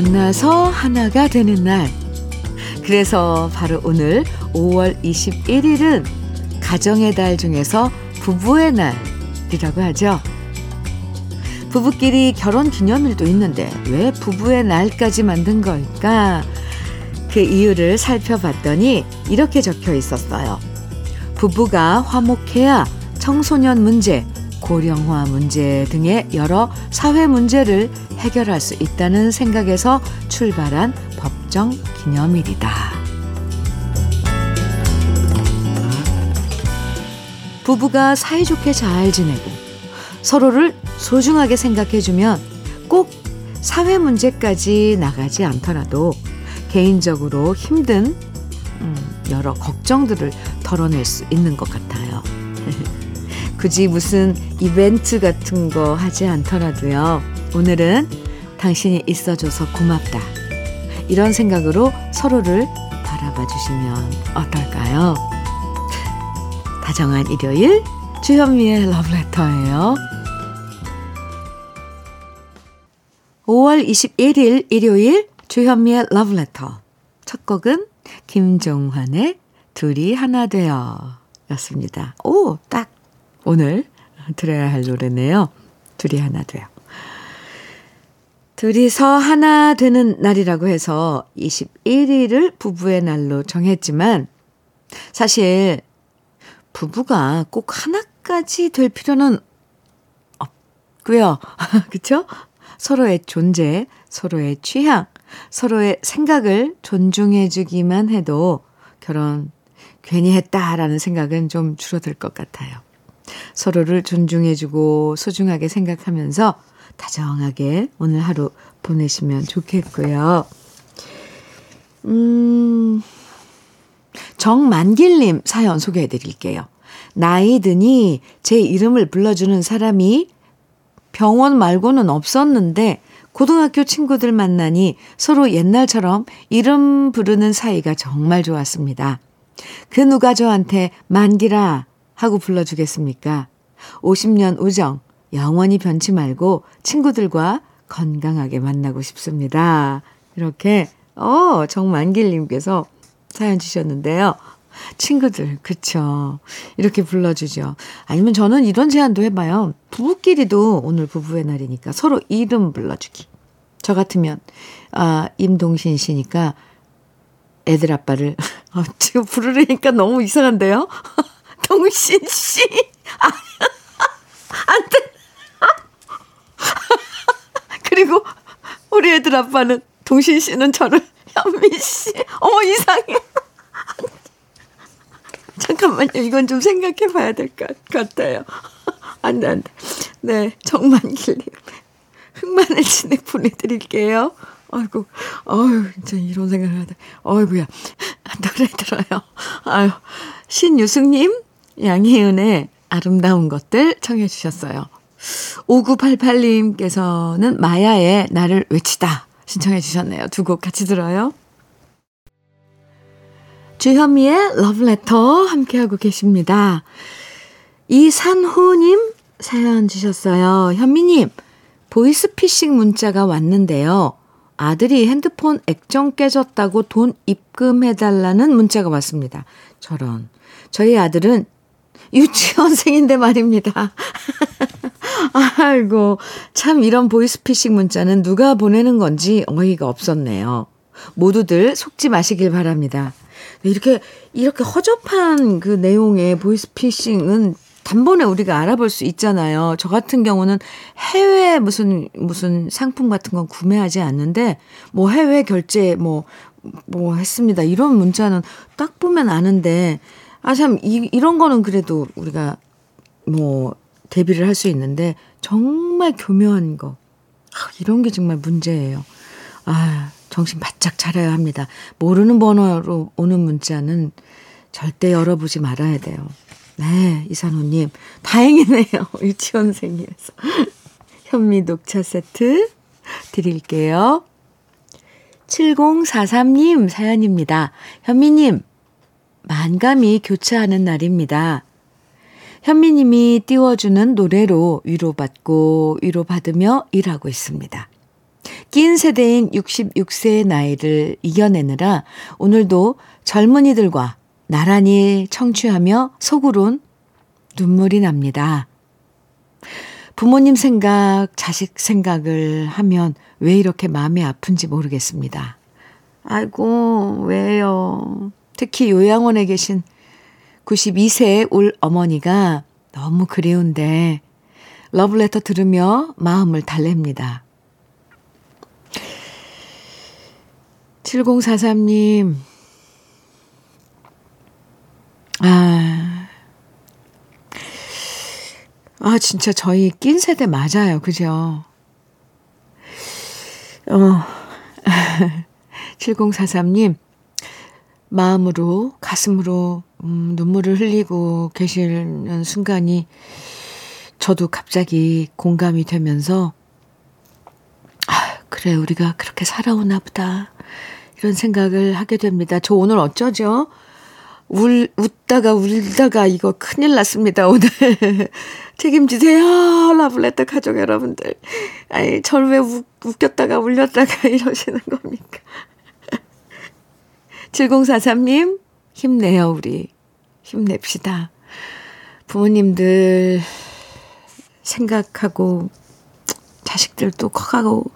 만나서 하나가 되는 날. 그래서 바로 오늘 5월 21일은 가정의 달 중에서 부부의 날이라고 하죠. 부부끼리 결혼 기념일도 있는데 왜 부부의 날까지 만든 걸까? 그 이유를 살펴봤더니 이렇게 적혀 있었어요. 부부가 화목해야 청소년 문제, 고령화 문제 등의 여러 사회 문제를 해결할 수 있다는 생각에서 출발한 법정 기념일이다. 부부가 사이좋게 잘 지내고 서로를 소중하게 생각해주면 꼭 사회 문제까지 나가지 않더라도 개인적으로 힘든 음, 여러 걱정들을 덜어낼 수 있는 것 같아요. 굳이 무슨 이벤트 같은 거 하지 않더라도요. 오늘은 당신이 있어줘서 고맙다. 이런 생각으로 서로를 바라봐 주시면 어떨까요? 다정한 일요일 주현미의 러브레터예요. 5월 21일 일요일 주현미의 러브레터 첫 곡은 김종환의 둘이 하나 되어 였습니다. 오, 딱 오늘 들어야 할 노래네요. 둘이 하나 돼요. 둘이서 하나 되는 날이라고 해서 21일을 부부의 날로 정했지만 사실 부부가 꼭 하나까지 될 필요는 없고요. 그쵸? 서로의 존재, 서로의 취향, 서로의 생각을 존중해 주기만 해도 결혼 괜히 했다라는 생각은 좀 줄어들 것 같아요. 서로를 존중해주고 소중하게 생각하면서 다정하게 오늘 하루 보내시면 좋겠고요. 음, 정만길님 사연 소개해 드릴게요. 나이 드니 제 이름을 불러주는 사람이 병원 말고는 없었는데 고등학교 친구들 만나니 서로 옛날처럼 이름 부르는 사이가 정말 좋았습니다. 그 누가 저한테 만기라 하고 불러주겠습니까? 50년 우정 영원히 변치 말고 친구들과 건강하게 만나고 싶습니다. 이렇게 어 정만길님께서 사연 주셨는데요. 친구들, 그쵸. 이렇게 불러주죠. 아니면 저는 이런 제안도 해봐요. 부부끼리도 오늘 부부의 날이니까 서로 이름 불러주기. 저 같으면, 아, 임동신 씨니까 애들 아빠를, 아, 지금 부르려니까 너무 이상한데요? 동신 씨. 아, 안 돼. 그리고 우리 애들 아빠는 동신 씨는 저를 현미 씨. 어머, 이상해. 잠깐만요. 이건 좀 생각해 봐야 될 것 같아요. 안 돼, 안 돼. 네, 정만길님. 흑마늘 진액 보내드릴게요. 아이고, 아유, 진짜 이런 생각을 하다. 아이고야. 노래 들어요. 아유, 신유승님, 양희은의 아름다운 것들 청해 주셨어요. 5988님께서는 마야의 나를 외치다 신청해 주셨네요. 두 곡 같이 들어요. 주현미의 러브레터 함께하고 계십니다. 이산호님 사연 주셨어요. 현미님, 보이스피싱 문자가 왔는데요. 아들이 핸드폰 액정 깨졌다고 돈 입금해달라는 문자가 왔습니다. 저런. 저희 아들은 유치원생인데 말입니다. 아이고, 참 이런 보이스피싱 문자는 누가 보내는 건지 어이가 없었네요. 모두들 속지 마시길 바랍니다. 이렇게, 이렇게 허접한 그 내용의 보이스피싱은 단번에 우리가 알아볼 수 있잖아요. 저 같은 경우는 해외 무슨, 무슨 상품 같은 건 구매하지 않는데, 뭐 해외 결제, 뭐, 뭐 했습니다. 이런 문자는 딱 보면 아는데, 아, 참, 이, 이런 거는 그래도 우리가 뭐 대비를 할 수 있는데, 정말 교묘한 거. 아, 이런 게 정말 문제예요. 아, 정신 바짝 차려야 합니다. 모르는 번호로 오는 문자는 절대 열어보지 말아야 돼요. 네, 이산호님. 다행이네요. 유치원생이어서. 현미 녹차 세트 드릴게요. 7043님 사연입니다. 현미님, 만감이 교차하는 날입니다. 현미님이 띄워주는 노래로 위로받고 위로받으며 일하고 있습니다. 낀 세대인 66세의 나이를 이겨내느라 오늘도 젊은이들과 나란히 청취하며 속으론 눈물이 납니다. 부모님 생각, 자식 생각을 하면 왜 이렇게 마음이 아픈지 모르겠습니다. 아이고, 왜요? 특히 요양원에 계신 92세의 올 어머니가 너무 그리운데 러블레터 들으며 마음을 달랩니다. 7043님, 아, 아, 진짜 저희 낀 세대 맞아요. 그죠? 어, 7043님, 마음으로, 가슴으로, 음, 눈물을 흘리고 계시는 순간이 저도 갑자기 공감이 되면서, 아, 그래, 우리가 그렇게 살아오나 보다. 이런 생각을 하게 됩니다. 저 오늘 어쩌죠? 울, 웃다가 울다가 이거 큰일 났습니다, 오늘. 책임지세요, 라블레터 가족 여러분들. 아니, 저를 왜 웃, 웃겼다가 울렸다가 이러시는 겁니까? 7043님, 힘내요, 우리. 힘냅시다. 부모님들 생각하고, 자식들도 커가고,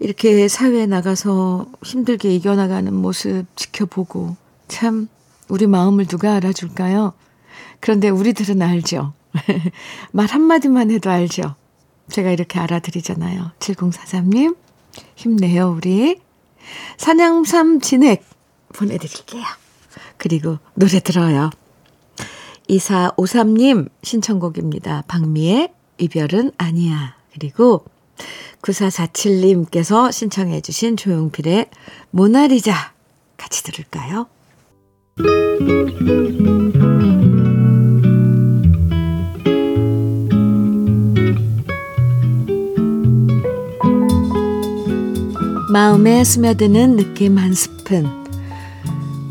이렇게 사회에 나가서 힘들게 이겨나가는 모습 지켜보고, 참, 우리 마음을 누가 알아줄까요? 그런데 우리들은 알죠. 말 한마디만 해도 알죠. 제가 이렇게 알아드리잖아요. 7043님, 힘내요, 우리. 사냥삼 진액 보내드릴게요. 그리고 노래 들어요. 2453님 신청곡입니다. 박미의 이별은 아니야. 그리고 9447님께서 신청해 주신 조용필의 모나리자 같이 들을까요? 마음에 스며드는 느낌 한 스푼.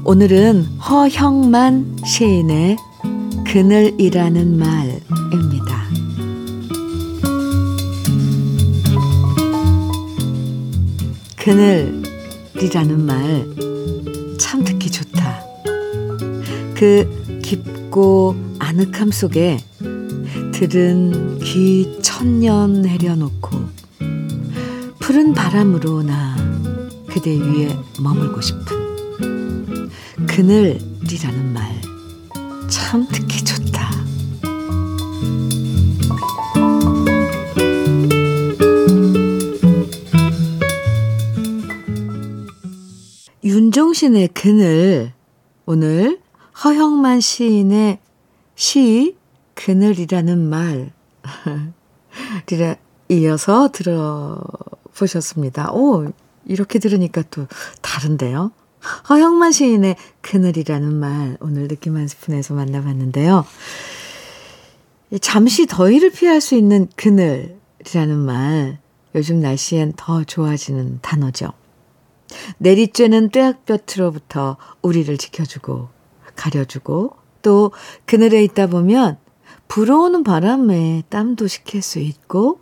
오늘은 허형만 시인의 그늘이라는 말입니다. 그늘이라는 말 참 듣기 좋다. 그 깊고 아늑함 속에 들은 귀 천년 내려놓고 푸른 바람으로 나 그대 위에 머물고 싶은 그늘이라는 말 참 듣기 좋다. 윤종신의 그늘 오늘 허형만 시인의 시 그늘이라는 말 이어서 들어보셨습니다. 오, 이렇게 들으니까 또 다른데요. 허형만 시인의 그늘이라는 말 오늘 느낌 한 스푼에서 만나봤는데요. 잠시 더위를 피할 수 있는 그늘이라는 말 요즘 날씨엔 더 좋아지는 단어죠. 내리쬐는 떼약볕으로부터 우리를 지켜주고 가려주고 또 그늘에 있다 보면 불어오는 바람에 땀도 식힐 수 있고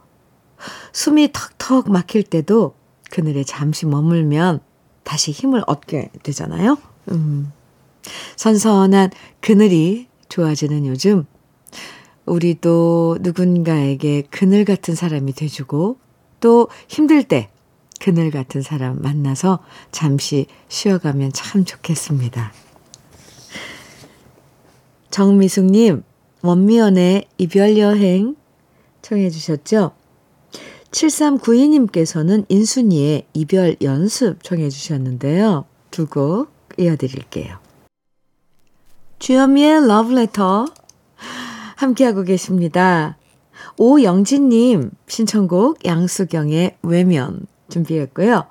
숨이 턱턱 막힐 때도 그늘에 잠시 머물면 다시 힘을 얻게 되잖아요. 음. 선선한 그늘이 좋아지는 요즘 우리도 누군가에게 그늘 같은 사람이 돼주고 또 힘들 때 그늘 같은 사람 만나서 잠시 쉬어가면 참 좋겠습니다. 정미숙님, 원미연의 이별여행 청해 주셨죠? 7392님께서는 인순이의 이별 연습 청해 주셨는데요. 두 곡 이어드릴게요. 주현미의 러브레터 함께하고 계십니다. 오영진님 신청곡 양수경의 외면 준비했고요.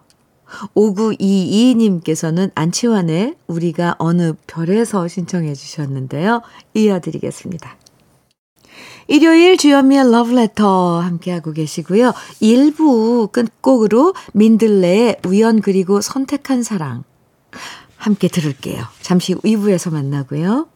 5922님께서는 안치환의 우리가 어느 별에서 신청해 주셨는데요. 이어드리겠습니다. 일요일 주현미의 러브레터 함께하고 계시고요. 1부 끝곡으로 민들레의 우연 그리고 선택한 사랑 함께 들을게요. 잠시 2부에서 만나고요.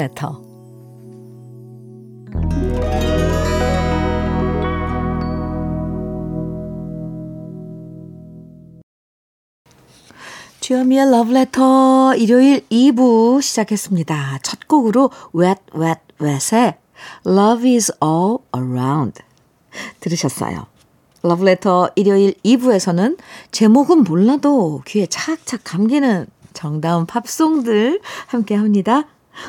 Love Letter. 주현미의 Letter 일요일 2부 시작했습니다. 첫 곡으로 Wet Wet Wet의 Love is all around 들으셨어요. 러브레터 일요일 2부에서는 제목은 몰라도 귀에 착착 감기는 정다운 팝송들 함께 합니다.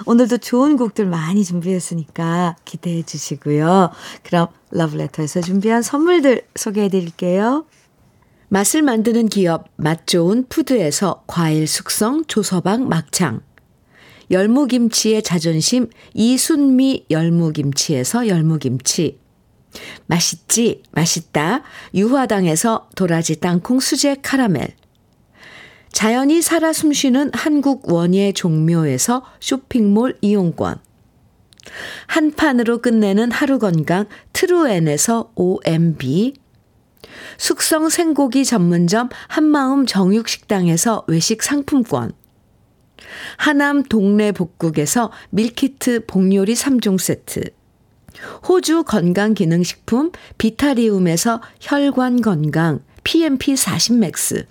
오늘도 좋은 곡들 많이 준비했으니까 기대해 주시고요. 그럼 러브레터에서 준비한 선물들 소개해 드릴게요. 맛을 만드는 기업 맛 좋은 푸드에서 과일 숙성 조서방 막창 열무김치의 자존심 이순미 열무김치에서 열무김치 맛있지 맛있다 유화당에서 도라지 땅콩 수제 카라멜 자연이 살아 숨쉬는 한국 원예 종묘에서 쇼핑몰 이용권. 한 판으로 끝내는 하루 건강 트루엔에서 OMB. 숙성 생고기 전문점 한마음 정육식당에서 외식 상품권. 하남 동네 복국에서 밀키트 복요리 3종 세트. 호주 건강기능식품 비타리움에서 혈관 건강 PMP 40맥스.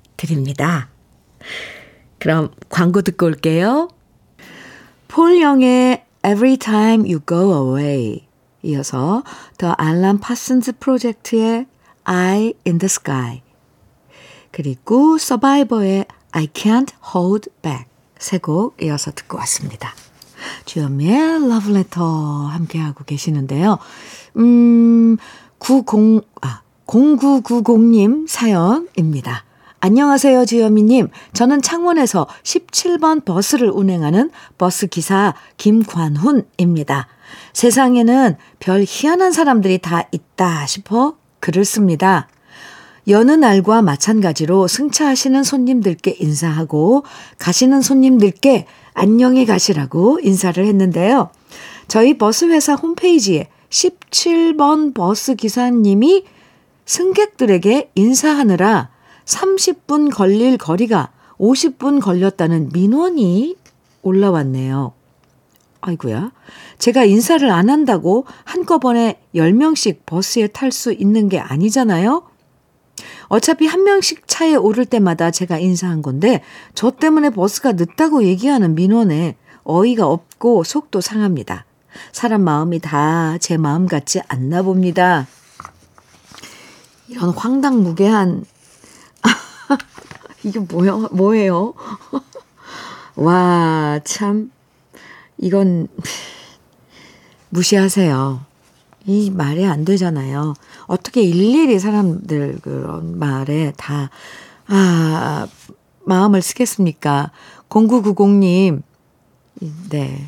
드립니다. 그럼 광고 듣고 올게요. 폴 영의 Every Time You Go Away 이어서 더 알람 파슨즈 프로젝트의 Eye in the Sky 그리고 서바이버의 I Can't Hold Back 세 곡 이어서 듣고 왔습니다. 주현미의 Love Letter 함께하고 계시는데요. 음, 90, 아, 0990님 사연입니다. 안녕하세요, 주현미님. 저는 창원에서 17번 버스를 운행하는 버스 기사 김관훈입니다. 세상에는 별 희한한 사람들이 다 있다 싶어 글을 씁니다. 여느 날과 마찬가지로 승차하시는 손님들께 인사하고 가시는 손님들께 안녕히 가시라고 인사를 했는데요. 저희 버스 회사 홈페이지에 17번 버스 기사님이 승객들에게 인사하느라 30분 걸릴 거리가 50분 걸렸다는 민원이 올라왔네요. 아이구야. 제가 인사를 안 한다고 한꺼번에 10명씩 버스에 탈 수 있는 게 아니잖아요? 어차피 한 명씩 차에 오를 때마다 제가 인사한 건데 저 때문에 버스가 늦다고 얘기하는 민원에 어이가 없고 속도 상합니다. 사람 마음이 다 제 마음 같지 않나 봅니다. 이런 황당무계한 이게 뭐야, 뭐예요? 와, 참, 이건, 무시하세요. 이 말이 안 되잖아요. 어떻게 일일이 사람들 그런 말에 다, 아, 마음을 쓰겠습니까? 0990님, 네.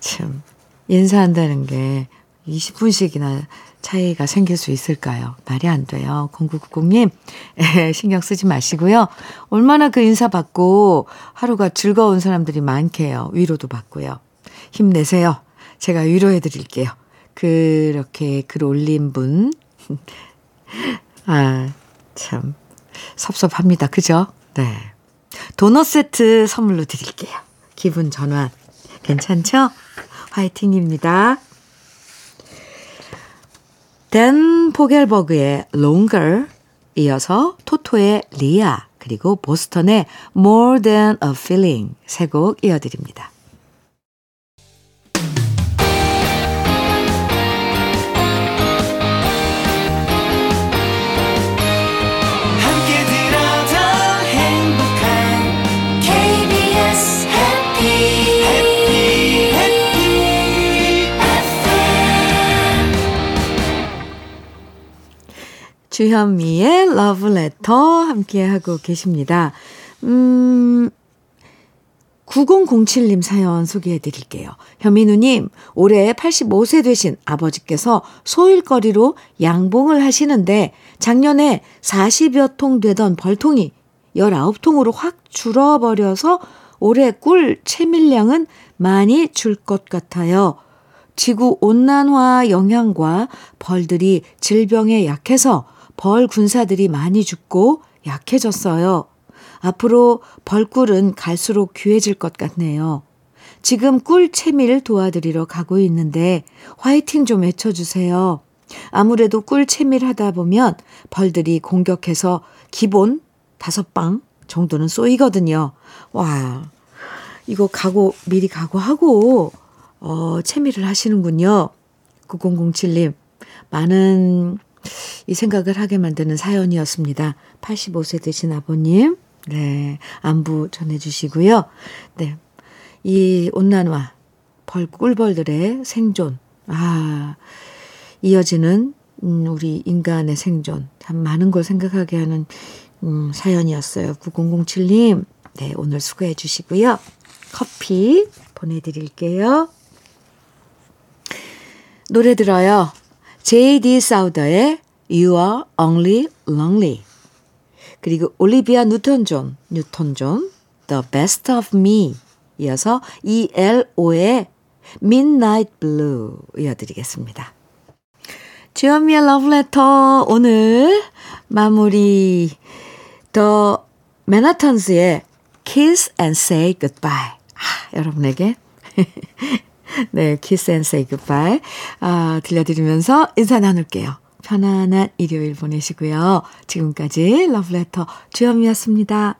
참, 인사한다는 게 20분씩이나 차이가 생길 수 있을까요? 말이 안 돼요. 0990님, 신경 쓰지 마시고요. 얼마나 그 인사 받고 하루가 즐거운 사람들이 많게요. 위로도 받고요. 힘내세요. 제가 위로해 드릴게요. 그렇게 글 올린 분. 아, 참, 섭섭합니다. 그죠? 네. 도넛 세트 선물로 드릴게요. 기분 전환. 괜찮죠? 화이팅입니다. 댄 포겔버그의 Longer 이어서 토토의 리아 그리고 보스턴의 More Than a Feeling 세 곡 이어드립니다. 주현미의 러브레터 함께하고 계십니다. 음, 9007님 사연 소개해 드릴게요. 현민우님, 올해 85세 되신 아버지께서 소일거리로 양봉을 하시는데 작년에 40여 통 되던 벌통이 19통으로 확 줄어버려서 올해 꿀 채밀량은 많이 줄 것 같아요. 지구 온난화 영향과 벌들이 질병에 약해서 벌 군사들이 많이 죽고 약해졌어요. 앞으로 벌꿀은 갈수록 귀해질 것 같네요. 지금 꿀 채밀 도와드리러 가고 있는데 화이팅 좀 외쳐주세요. 아무래도 꿀 채밀 하다 보면 벌들이 공격해서 기본 다섯 방 정도는 쏘이거든요. 와, 이거 각오, 미리 각오하고, 어, 채밀을 하시는군요. 9007님, 많은 이 생각을 하게 만드는 사연이었습니다. 85세 되신 아버님, 네, 안부 전해주시고요. 네, 이 온난화, 벌, 꿀벌들의 생존, 아, 이어지는, 음, 우리 인간의 생존, 참 많은 걸 생각하게 하는, 음, 사연이었어요. 9007님, 네, 오늘 수고해 주시고요. 커피 보내드릴게요. 노래 들어요. J.D. 사우더의 You Are Only Lonely 그리고 올리비아 뉴턴 존, 뉴턴 존, The Best of Me 이어서 ELO의 Midnight Blue 이어드리겠습니다. 주현미의 러브레터 오늘 마무리 더 맨하탄스의 Kiss and Say Goodbye 아, 여러분에게 네, Kiss and Say Goodbye 아, 들려드리면서 인사 나눌게요. 편안한 일요일 보내시고요. 지금까지 러브레터 주현미였습니다.